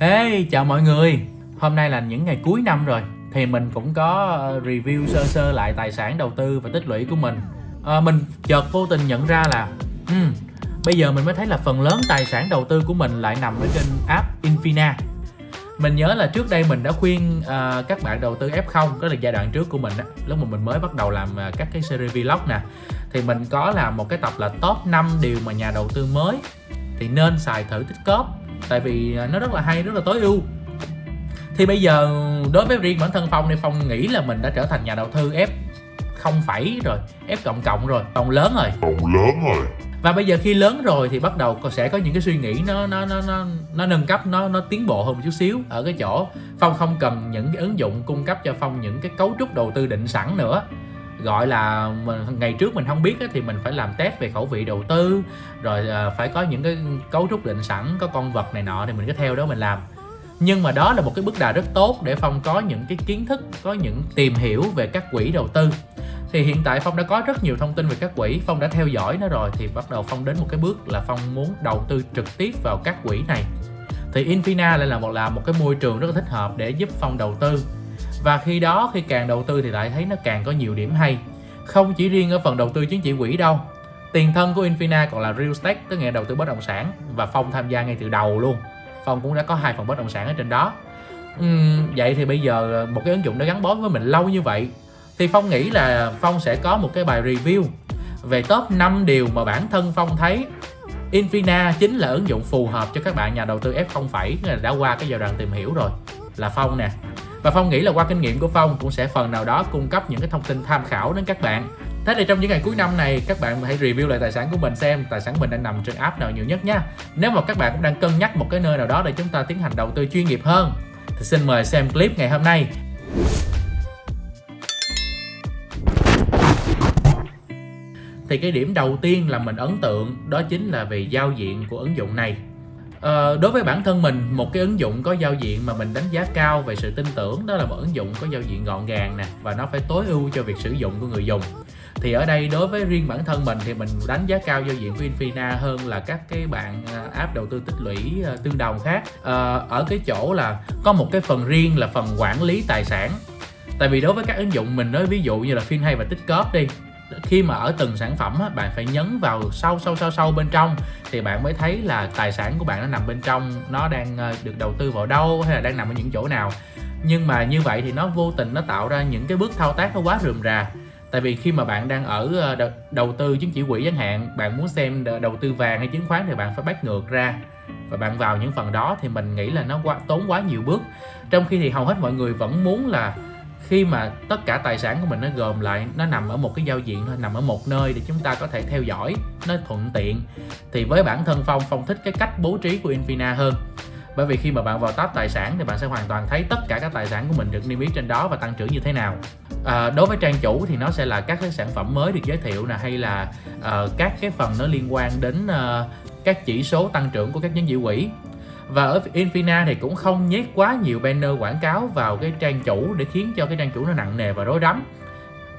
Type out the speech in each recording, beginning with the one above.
Hey, chào mọi người. Hôm nay là những ngày cuối năm rồi thì mình cũng có ờ, review sơ sơ lại tài sản đầu tư và tích lũy của mình. À, mình chợt vô tình nhận ra là um, bây giờ mình mới thấy là phần lớn tài sản đầu tư của mình lại nằm ở trên app Infina. Mình nhớ là trước đây mình đã khuyên uh, các bạn đầu tư F0 có là giai đoạn trước của mình á, lúc mà mình mới bắt đầu làm uh, các cái series vlog nè thì mình có làm một cái tập là top 5 điều mà nhà đầu tư mới thì nên xài thử tích cóp tại vì nó rất là hay rất là tối ưu. Thì bây giờ đối với riêng bản thân phong thì phong nghĩ là mình đã trở thành nhà đầu tư f không phải rồi f cộng cộng rồi cộng lớn rồi. Cộng lớn rồi. Và bây giờ khi lớn rồi thì bắt đầu sẽ có những cái suy nghĩ nó nó nó nó nó nâng cấp nó nó tiến bộ hơn một chút xíu ở cái chỗ phong không cần những cái ứng dụng cung cấp cho phong những cái cấu trúc đầu tư định sẵn nữa gọi là mình, ngày trước mình không biết thì mình phải làm test về khẩu vị đầu tư rồi à, phải có những cái cấu trúc định sẵn có con vật này nọ thì mình cứ theo đó mình làm. Nhưng mà đó là một cái bước đà rất tốt để phong có những cái kiến thức có những tìm hiểu về các quỹ đầu tư. Thì hiện tại phong đã có rất nhiều thông tin về các quỹ phong đã theo dõi nó rồi thì bắt đầu phong đến một cái bước là phong muốn đầu tư trực tiếp vào các quỹ này. Thì Infina lại là một là một cái môi trường rất là thích hợp để giúp phong đầu tư và khi đó khi càng đầu tư thì lại thấy nó càng có nhiều điểm hay. Không chỉ riêng ở phần đầu tư chứng chỉ quỹ đâu. Tiền thân của Infina còn là real estate tức nghĩa đầu tư bất động sản và phong tham gia ngay từ đầu luôn. Phong cũng đã có hai phần bất động sản ở trên đó. Uhm, vậy thì bây giờ một cái ứng dụng đã gắn bó với mình lâu như vậy thì phong nghĩ là phong sẽ có một cái bài review về top 5 điều mà bản thân phong thấy Infina chính là ứng dụng phù hợp cho các bạn nhà đầu tư F không phải đã qua cái giai đoạn tìm hiểu rồi. Là phong nè và phong nghĩ là qua kinh nghiệm của phong cũng sẽ phần nào đó cung cấp những cái thông tin tham khảo đến các bạn Thế thì trong những ngày cuối năm này, các bạn hãy review lại tài sản của mình xem tài sản mình đang nằm trên app nào nhiều nhất nha. Nếu mà các bạn cũng đang cân nhắc một cái nơi nào đó để chúng ta tiến hành đầu tư chuyên nghiệp hơn, thì xin mời xem clip ngày hôm nay. Thì cái điểm đầu tiên là mình ấn tượng, đó chính là về giao diện của ứng dụng này. À, đối với bản thân mình một cái ứng dụng có giao diện mà mình đánh giá cao về sự tin tưởng đó là một ứng dụng có giao diện gọn gàng nè và nó phải tối ưu cho việc sử dụng của người dùng. Thì ở đây đối với riêng bản thân mình thì mình đánh giá cao giao diện của Infina hơn là các cái bạn ờ, app đầu tư tích lũy ờ, tương đồng khác. À, ở cái chỗ là có một cái phần riêng là phần quản lý tài sản. Tại vì đối với các ứng dụng mình nói ví dụ như là FinHay và Tích cóp đi khi mà ở từng sản phẩm á, bạn phải nhấn vào sâu sâu sâu sâu bên trong thì bạn mới thấy là tài sản của bạn nó nằm bên trong nó đang ờ, được đầu tư vào đâu hay là đang nằm ở những chỗ nào. Nhưng mà như vậy thì nó vô tình nó tạo ra những cái bước thao tác nó quá rườm rà. Tại vì khi mà bạn đang ở ờ, đầu tư chứng chỉ quỹ chẳng hạn bạn muốn xem đầu tư vàng hay chứng khoán thì bạn phải bắt ngược ra. Và bạn vào những phần đó thì mình nghĩ là nó quá tốn quá nhiều bước. Trong khi thì hầu hết mọi người vẫn muốn là khi mà tất cả tài sản của mình nó gồm lại nó nằm ở một cái giao diện thôi nằm ở một nơi để chúng ta có thể theo dõi nó thuận tiện. Thì với bản thân phong phong thích cái cách bố trí của Infina hơn. Bởi vì khi mà bạn vào tab tài sản thì bạn sẽ hoàn toàn thấy tất cả các tài sản của mình được niêm yết trên đó và tăng trưởng như thế nào. À, đối với trang chủ thì nó sẽ là các cái sản phẩm mới được giới thiệu nè hay là uh, các cái phần nó liên quan đến uh, các chỉ số tăng trưởng của các nhóm dự quỹ và ở Infina thì cũng không nhét quá nhiều banner quảng cáo vào cái trang chủ để khiến cho cái trang chủ nó nặng nề và rối rắm.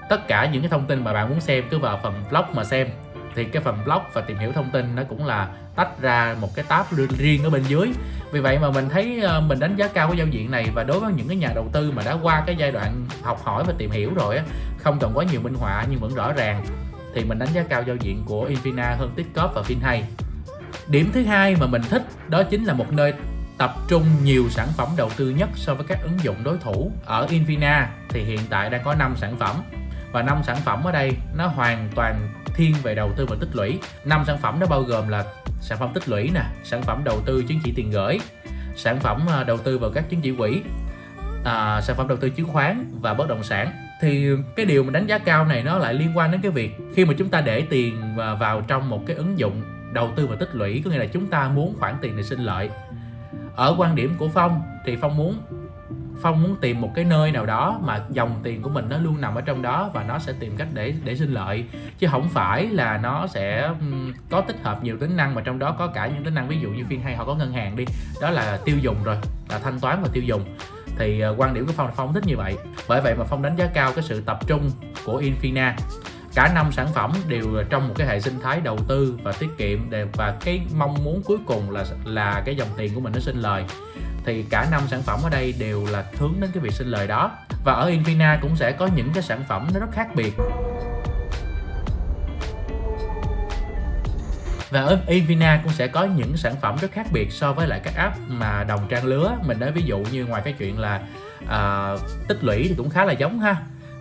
Tất cả những cái thông tin mà bạn muốn xem cứ vào phần blog mà xem. Thì cái phần blog và tìm hiểu thông tin nó cũng là tách ra một cái tab riêng ở bên dưới. Vì vậy mà mình thấy ờ, mình đánh giá cao cái giao diện này và đối với những cái nhà đầu tư mà đã qua cái giai đoạn học hỏi và tìm hiểu rồi á, không cần quá nhiều minh họa nhưng vẫn rõ ràng, thì mình đánh giá cao giao diện của Infina hơn Tikop và FinHay điểm thứ hai mà mình thích đó chính là một nơi tập trung nhiều sản phẩm đầu tư nhất so với các ứng dụng đối thủ. Ở Invina thì hiện tại đang có 5 sản phẩm. Và năm sản phẩm ở đây nó hoàn toàn thiên về đầu tư và tích lũy. Năm sản phẩm đó bao gồm là sản phẩm tích lũy nè sản phẩm đầu tư chứng chỉ tiền gửi sản phẩm à, đầu tư vào các chứng chỉ quỹ à, sản phẩm đầu tư chứng khoán và bất động sản. Thì cái điều mình đánh giá cao này nó lại liên quan đến cái việc khi mà chúng ta để tiền à, vào trong một cái ứng dụng đầu tư và tích lũy, có nghĩa là chúng ta muốn khoản tiền này sinh lợi. Ở quan điểm của phong thì phong muốn phong muốn tìm một cái nơi nào đó mà dòng tiền của mình nó luôn nằm ở trong đó và nó sẽ tìm cách để để sinh lợi. Chứ không phải là nó sẽ có tích hợp nhiều tính năng mà trong đó có cả những tính năng ví dụ như phiên hay họ có ngân hàng đi, đó là tiêu dùng rồi, là thanh toán và tiêu dùng. Thì ờ, quan điểm của phong là phong thích như vậy. Bởi vậy mà phong đánh giá cao cái sự tập trung của Infina cả năm sản phẩm đều trong một cái hệ sinh thái đầu tư và tiết kiệm và cái mong muốn cuối cùng là là cái dòng tiền của mình nó sinh lời. Thì cả năm sản phẩm ở đây đều là hướng đến cái việc sinh lời đó. Và ở Invina cũng sẽ có những cái sản phẩm nó rất khác biệt. Và ở Invina cũng sẽ có những sản phẩm rất khác biệt so với lại các app mà đồng trang lứa. Mình nói ví dụ như ngoài cái chuyện là uh, tích lũy thì cũng khá là giống ha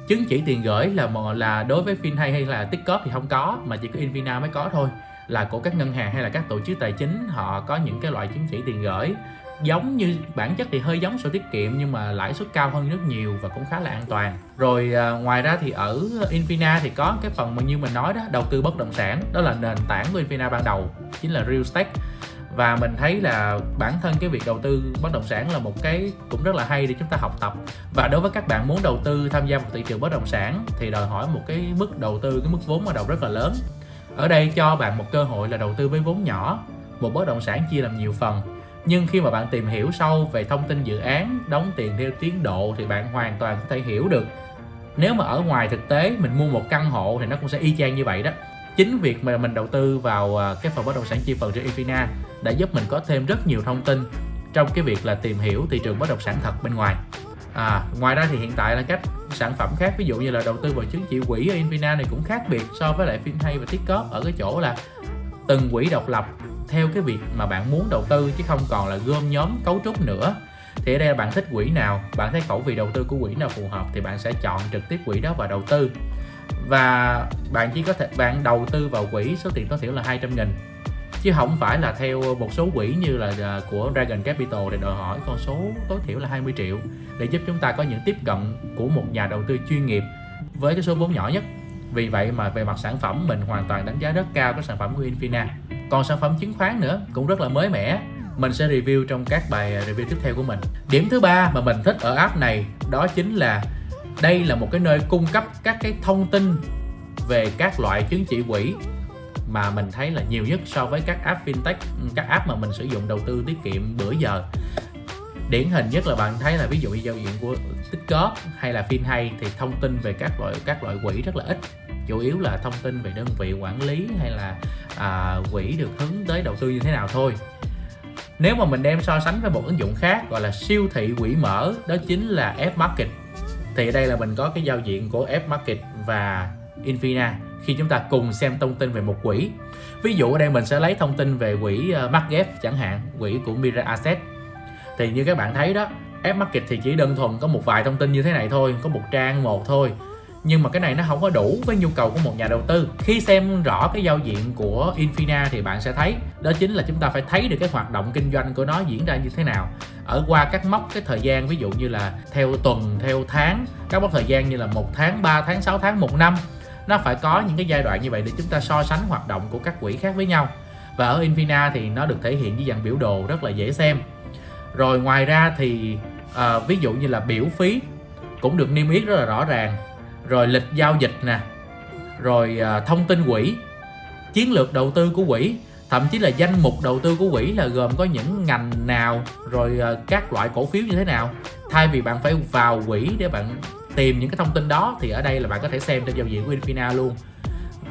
chứng chỉ tiền gửi là một là đối với FinHay hay là Tikop thì không có mà chỉ có Invina mới có thôi. Là của các ngân hàng hay là các tổ chức tài chính họ có những cái loại chứng chỉ tiền gửi. Giống như bản chất thì hơi giống sổ tiết kiệm nhưng mà lãi suất cao hơn rất nhiều và cũng khá là an toàn. Rồi à, ngoài ra thì ở Infina thì có cái phần mà như mình nói đó đầu tư bất động sản. Đó là nền tảng của Infina ban đầu chính là real estate và mình thấy là bản thân cái việc đầu tư bất động sản là một cái cũng rất là hay để chúng ta học tập. Và đối với các bạn muốn đầu tư tham gia vào thị trường bất động sản thì đòi hỏi một cái mức đầu tư, cái mức vốn ban đầu rất là lớn. Ở đây cho bạn một cơ hội là đầu tư với vốn nhỏ, một bất động sản chia làm nhiều phần. Nhưng khi mà bạn tìm hiểu sâu về thông tin dự án, đóng tiền theo tiến độ thì bạn hoàn toàn có thể hiểu được. Nếu mà ở ngoài thực tế, mình mua một căn hộ thì nó cũng sẽ y chang như vậy đó. Chính việc mà mình đầu tư vào à, cái phần bất động sản chia phần trên Infina đã giúp mình có thêm rất nhiều thông tin trong cái việc là tìm hiểu thị trường bất động sản thật bên ngoài. À, ngoài ra thì hiện tại là các sản phẩm khác ví dụ như là đầu tư vào chứng chỉ quỹ ở Invina này cũng khác biệt so với lại FinHay và Tikop ở cái chỗ là từng quỹ độc lập theo cái việc mà bạn muốn đầu tư chứ không còn là gom nhóm cấu trúc nữa. Thì ở đây là bạn thích quỹ nào bạn thấy khẩu vị đầu tư của quỹ nào phù hợp thì bạn sẽ chọn trực tiếp quỹ đó và đầu tư. Và bạn chỉ có thể bạn đầu tư vào quỹ số tiền tối thiểu là 200 nghìn chứ không phải là theo một số quỹ như là à, của Dragon Capital thì đòi hỏi con số tối thiểu là 20 triệu để giúp chúng ta có những tiếp cận của một nhà đầu tư chuyên nghiệp với cái số vốn nhỏ nhất. Vì vậy mà về mặt sản phẩm mình hoàn toàn đánh giá rất cao cái sản phẩm của Infina. Còn sản phẩm chứng khoán nữa cũng rất là mới mẻ. Mình sẽ review trong các bài à, review tiếp theo của mình. Điểm thứ ba mà mình thích ở app này đó chính là đây là một cái nơi cung cấp các cái thông tin về các loại chứng chỉ quỹ mà mình thấy là nhiều nhất so với các app fintech các app mà mình sử dụng đầu tư tiết kiệm bữa giờ. Điển hình nhất là bạn thấy là ví dụ như giao diện của Tikop hay là FinHay thì thông tin về các loại các loại quỹ rất là ít. Chủ yếu là thông tin về đơn vị quản lý hay là à, quỹ được hướng tới đầu tư như thế nào thôi. Nếu mà mình đem so sánh với một ứng dụng khác gọi là siêu thị quỹ mở đó chính là F Market. Thì ở đây là mình có cái giao diện của F Market và Infina khi chúng ta cùng xem thông tin về một quỹ. Ví dụ ở đây mình sẽ lấy thông tin về quỹ uh, chẳng hạn quỹ của Mira Asset. Thì như các bạn thấy đó F Market thì chỉ đơn thuần có một vài thông tin như thế này thôi có một trang một thôi. Nhưng mà cái này nó không có đủ với nhu cầu của một nhà đầu tư. Khi xem rõ cái giao diện của Infina thì bạn sẽ thấy đó chính là chúng ta phải thấy được cái hoạt động kinh doanh của nó diễn ra như thế nào. Ở qua các mốc cái thời gian ví dụ như là theo tuần theo tháng các mốc thời gian như là một tháng 3 tháng 6 tháng một năm nó phải có những cái giai đoạn như vậy để chúng ta so sánh hoạt động của các quỹ khác với nhau. Và ở Infina thì nó được thể hiện dưới dạng biểu đồ rất là dễ xem. Rồi ngoài ra thì à, ví dụ như là biểu phí cũng được niêm yết rất là rõ ràng. Rồi lịch giao dịch nè. Rồi à, thông tin quỹ chiến lược đầu tư của quỹ. Thậm chí là danh mục đầu tư của quỹ là gồm có những ngành nào rồi à, các loại cổ phiếu như thế nào. Thay vì bạn phải vào quỹ để bạn tìm những cái thông tin đó thì ở đây là bạn có thể xem trên giao diện của Infina luôn.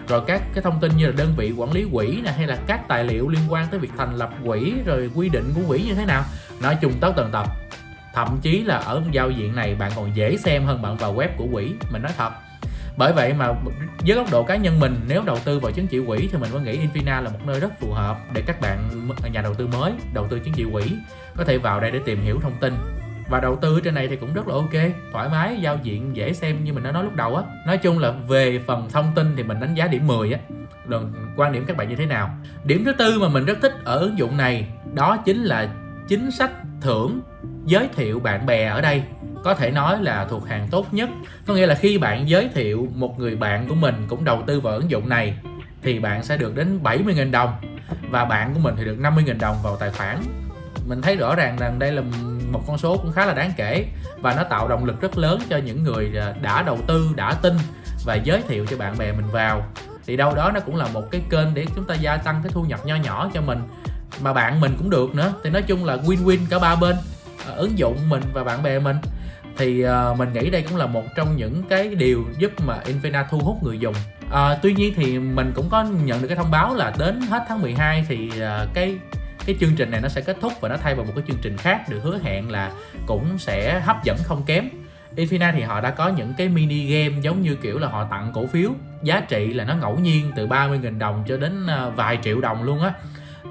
Rồi các cái thông tin như là đơn vị quản lý quỹ nè, hay là các tài liệu liên quan tới việc thành lập quỹ, rồi quy định của quỹ như thế nào. Nói chung tất tần tập. thậm chí là ở giao diện này bạn còn dễ xem hơn bạn vào web của quỹ, mình nói thật. Bởi vậy mà với góc độ cá nhân mình, nếu đầu tư vào chứng chỉ quỹ thì mình vẫn nghĩ Infina là một nơi rất phù hợp để các bạn nhà đầu tư mới đầu tư chứng chỉ quỹ, có thể vào đây để tìm hiểu thông tin và đầu tư trên này thì cũng rất là ok, thoải mái, giao diện dễ xem như mình đã nói lúc đầu á. Nói chung là về phần thông tin thì mình đánh giá điểm 10 á. Đừng quan điểm các bạn như thế nào? Điểm thứ tư mà mình rất thích ở ứng dụng này, đó chính là chính sách thưởng giới thiệu bạn bè ở đây. Có thể nói là thuộc hàng tốt nhất. Có nghĩa là khi bạn giới thiệu một người bạn của mình cũng đầu tư vào ứng dụng này, thì bạn sẽ được đến 70.000 đồng và bạn của mình thì được 50.000 đồng vào tài khoản. Mình thấy rõ ràng rằng đây là một con số cũng khá là đáng kể. Và nó tạo động lực rất lớn cho những người à, đã đầu tư đã tin và giới thiệu cho bạn bè mình vào. Thì đâu đó nó cũng là một cái kênh để chúng ta gia tăng cái thu nhập nho nhỏ cho mình. Mà bạn mình cũng được nữa. Thì nói chung là win-win cả ba bên à, ứng dụng mình và bạn bè mình. Thì uh, mình nghĩ đây cũng là một trong những cái điều giúp mà Infina thu hút người dùng. Uh, tuy nhiên thì mình cũng có nhận được cái thông báo là đến hết tháng 12 thì uh, cái cái chương trình này nó sẽ kết thúc và nó thay vào một cái chương trình khác được hứa hẹn là cũng sẽ hấp dẫn không kém. Infina thì họ đã có những cái mini game giống như kiểu là họ tặng cổ phiếu. Giá trị là nó ngẫu nhiên từ 30.000 đồng cho đến ờ, vài triệu đồng luôn á.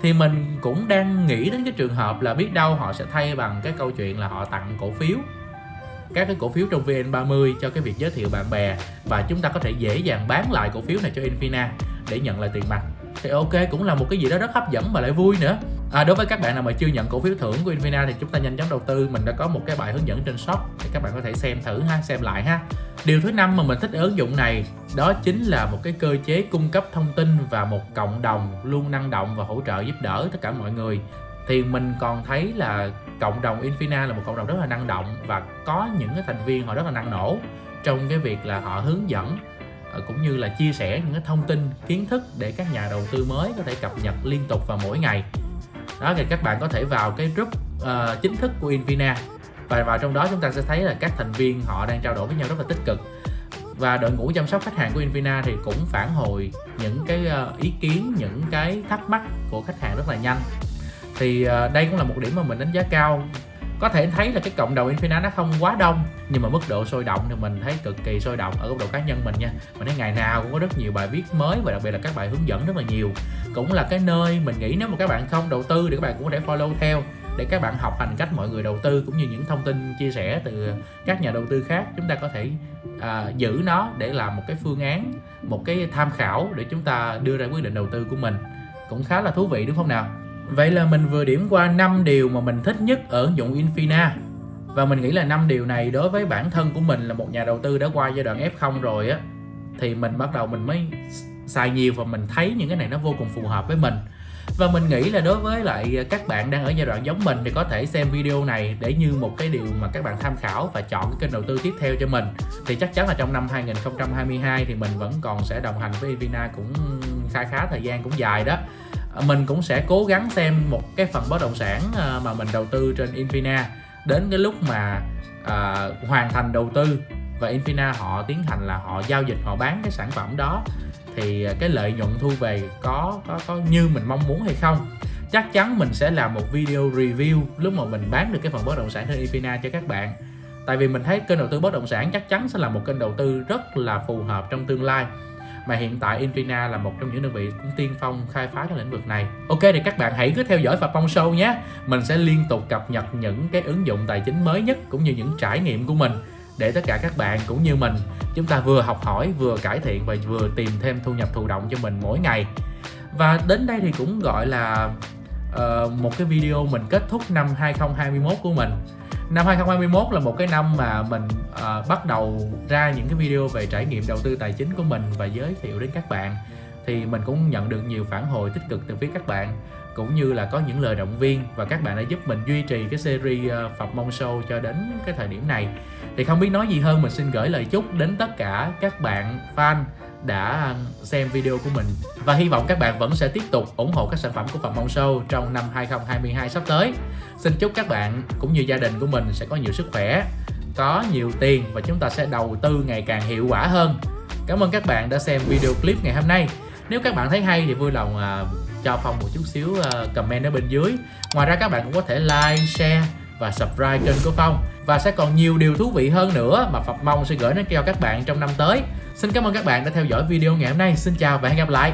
Thì mình cũng đang nghĩ đến cái trường hợp là biết đâu họ sẽ thay bằng cái câu chuyện là họ tặng cổ phiếu. Các cái cổ phiếu trong VN30 cho cái việc giới thiệu bạn bè và chúng ta có thể dễ dàng bán lại cổ phiếu này cho Infina để nhận lại tiền mặt thì ok cũng là một cái gì đó rất hấp dẫn và lại vui nữa. À, đối với các bạn nào mà chưa nhận cổ phiếu thưởng của Infina thì chúng ta nhanh chóng đầu tư. Mình đã có một cái bài hướng dẫn trên shop để các bạn có thể xem thử ha xem lại ha. Điều thứ năm mà mình thích ứng dụng này đó chính là một cái cơ chế cung cấp thông tin và một cộng đồng luôn năng động và hỗ trợ giúp đỡ tất cả mọi người. Thì mình còn thấy là cộng đồng Infina là một cộng đồng rất là năng động và có những cái thành viên họ rất là năng nổ trong cái việc là họ hướng dẫn. Ờ, cũng như là chia sẻ những cái thông tin kiến thức để các nhà đầu tư mới có thể cập nhật liên tục vào mỗi ngày. Đó thì các bạn có thể vào cái group uh, chính thức của invina. Và vào trong đó chúng ta sẽ thấy là các thành viên họ đang trao đổi với nhau rất là tích cực. Và đội ngũ chăm sóc khách hàng của invina thì cũng phản hồi những cái ờ, ý kiến những cái thắc mắc của khách hàng rất là nhanh. Thì đây cũng là một điểm mà mình đánh giá cao có thể thấy là cái cộng đồng Infina nó không quá đông nhưng mà mức độ sôi động thì mình thấy cực kỳ sôi động ở góc độ cá nhân mình nha. Mình thấy ngày nào cũng có rất nhiều bài viết mới và đặc biệt là các bài hướng dẫn rất là nhiều. Cũng là cái nơi mình nghĩ nếu mà các bạn không đầu tư thì các bạn cũng có thể follow theo để các bạn học hành cách mọi người đầu tư cũng như những thông tin chia sẻ từ các nhà đầu tư khác. Chúng ta có thể à, giữ nó để làm một cái phương án một cái tham khảo để chúng ta đưa ra quyết định đầu tư của mình. Cũng khá là thú vị đúng không nào? Vậy là mình vừa điểm qua 5 điều mà mình thích nhất ở ứng dụng Infina. Và mình nghĩ là 5 điều này đối với bản thân của mình là một nhà đầu tư đã qua giai đoạn F0 rồi á, Thì mình bắt đầu mình mới xài nhiều và mình thấy những cái này nó vô cùng phù hợp với mình. Và mình nghĩ là đối với lại các bạn đang ở giai đoạn giống mình thì có thể xem video này để như một cái điều mà các bạn tham khảo và chọn cái kênh đầu tư tiếp theo cho mình. Thì chắc chắn là trong năm 2022 thì mình vẫn còn sẽ đồng hành với Evina cũng khá khá thời gian cũng dài đó. À, mình cũng sẽ cố gắng xem một cái phần bất động sản à, mà mình đầu tư trên Infina. Đến cái lúc mà à, hoàn thành đầu tư và Infina họ tiến hành là họ giao dịch họ bán cái sản phẩm đó thì à, cái lợi nhuận thu về có có có như mình mong muốn hay không? Chắc chắn mình sẽ làm một video review lúc mà mình bán được cái phần bất động sản trên Infina cho các bạn. Tại vì mình thấy kênh đầu tư bất động sản chắc chắn sẽ là một kênh đầu tư rất là phù hợp trong tương lai mà hiện tại Infina là một trong những đơn vị cũng tiên phong khai phá cái lĩnh vực này. Ok thì các bạn hãy cứ theo dõi Phạm Phong Show nhé. Mình sẽ liên tục cập nhật những cái ứng dụng tài chính mới nhất cũng như những trải nghiệm của mình để tất cả các bạn cũng như mình chúng ta vừa học hỏi vừa cải thiện và vừa tìm thêm thu nhập thụ động cho mình mỗi ngày. Và đến đây thì cũng gọi là uh, một cái video mình kết thúc năm 2021 của mình năm 2021 là một cái năm mà mình uh, bắt đầu ra những cái video về trải nghiệm đầu tư tài chính của mình và giới thiệu đến các bạn. Thì mình cũng nhận được nhiều phản hồi tích cực từ phía các bạn cũng như là có những lời động viên và các bạn đã giúp mình duy trì cái series ờ, Phật Mông Show cho đến cái thời điểm này. Thì không biết nói gì hơn mình xin gửi lời chúc đến tất cả các bạn fan đã xem video của mình và hy vọng các bạn vẫn sẽ tiếp tục ủng hộ các sản phẩm của Phạm Mong Show trong năm 2022 sắp tới. Xin chúc các bạn cũng như gia đình của mình sẽ có nhiều sức khỏe, có nhiều tiền và chúng ta sẽ đầu tư ngày càng hiệu quả hơn. Cảm ơn các bạn đã xem video clip ngày hôm nay. Nếu các bạn thấy hay thì vui lòng à, cho Phong một chút xíu à, comment ở bên dưới. Ngoài ra các bạn cũng có thể like, share và subscribe kênh của Phong và sẽ còn nhiều điều thú vị hơn nữa mà Phật Mong sẽ gửi đến cho các bạn trong năm tới. Xin cảm ơn các bạn đã theo dõi video ngày hôm nay. Xin chào và hẹn gặp lại.